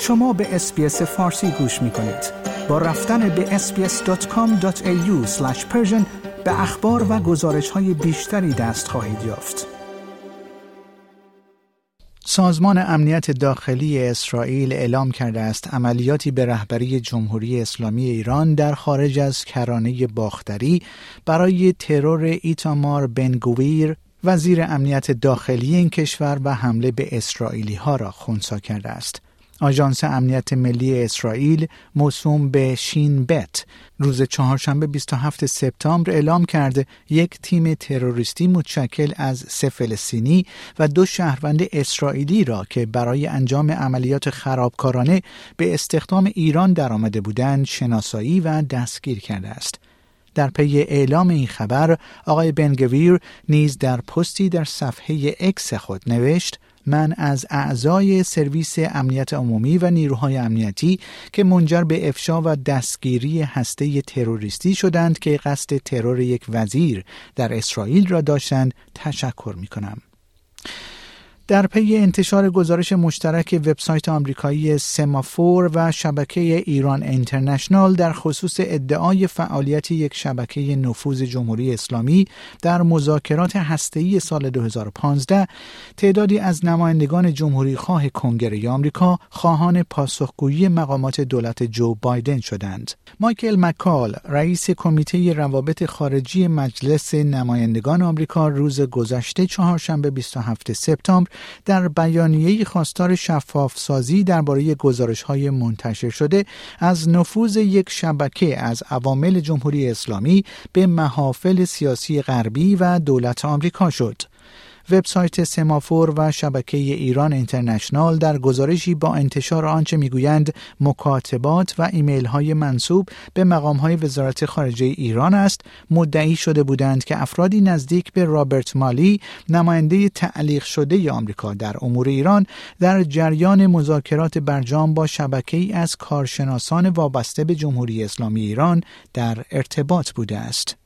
شما به اسپیس فارسی گوش می کنید. با رفتن به sbs.com.au به اخبار و گزارش های بیشتری دست خواهید یافت. سازمان امنیت داخلی اسرائیل اعلام کرده است عملیاتی به رهبری جمهوری اسلامی ایران در خارج از کرانه باختری برای ترور ایتامار بنگویر وزیر امنیت داخلی این کشور و حمله به اسرائیلی ها را خونسا کرده است. آژانس امنیت ملی اسرائیل موسوم به شین بت روز چهارشنبه 27 سپتامبر اعلام کرده یک تیم تروریستی متشکل از سه فلسطینی و دو شهروند اسرائیلی را که برای انجام عملیات خرابکارانه به استخدام ایران درآمده بودند شناسایی و دستگیر کرده است. در پی اعلام این خبر آقای بن‌گویر نیز در پستی در صفحه اکس خود نوشت من از اعضای سرویس امنیت عمومی و نیروهای امنیتی که منجر به افشا و دستگیری هسته تروریستی شدند که قصد ترور یک وزیر در اسرائیل را داشتند تشکر می کنم. در پی انتشار گزارش مشترک وبسایت آمریکایی سمافور و شبکه ایران اینترنشنال در خصوص ادعای فعالیت یک شبکه نفوذ جمهوری اسلامی در مذاکرات هسته‌ای سال 2015 تعدادی از نمایندگان جمهوری خواه کنگره آمریکا خواهان پاسخگویی مقامات دولت جو بایدن شدند. مایکل مکال رئیس کمیته روابط خارجی مجلس نمایندگان آمریکا روز گذشته چهارشنبه 27 سپتامبر در بیانیه خواستار شفاف سازی درباره گزارش های منتشر شده از نفوذ یک شبکه از عوامل جمهوری اسلامی به محافل سیاسی غربی و دولت آمریکا شد. وبسایت سمافور و شبکه ایران اینترنشنال در گزارشی با انتشار آنچه می‌گویند مکاتبات و ایمیل های منصوب به مقام های وزارت خارجه ایران است مدعی شده بودند که افرادی نزدیک به رابرت مالی نماینده تعلیق شده آمریکا در امور ایران در جریان مذاکرات برجام با شبکه ای از کارشناسان وابسته به جمهوری اسلامی ایران در ارتباط بوده است.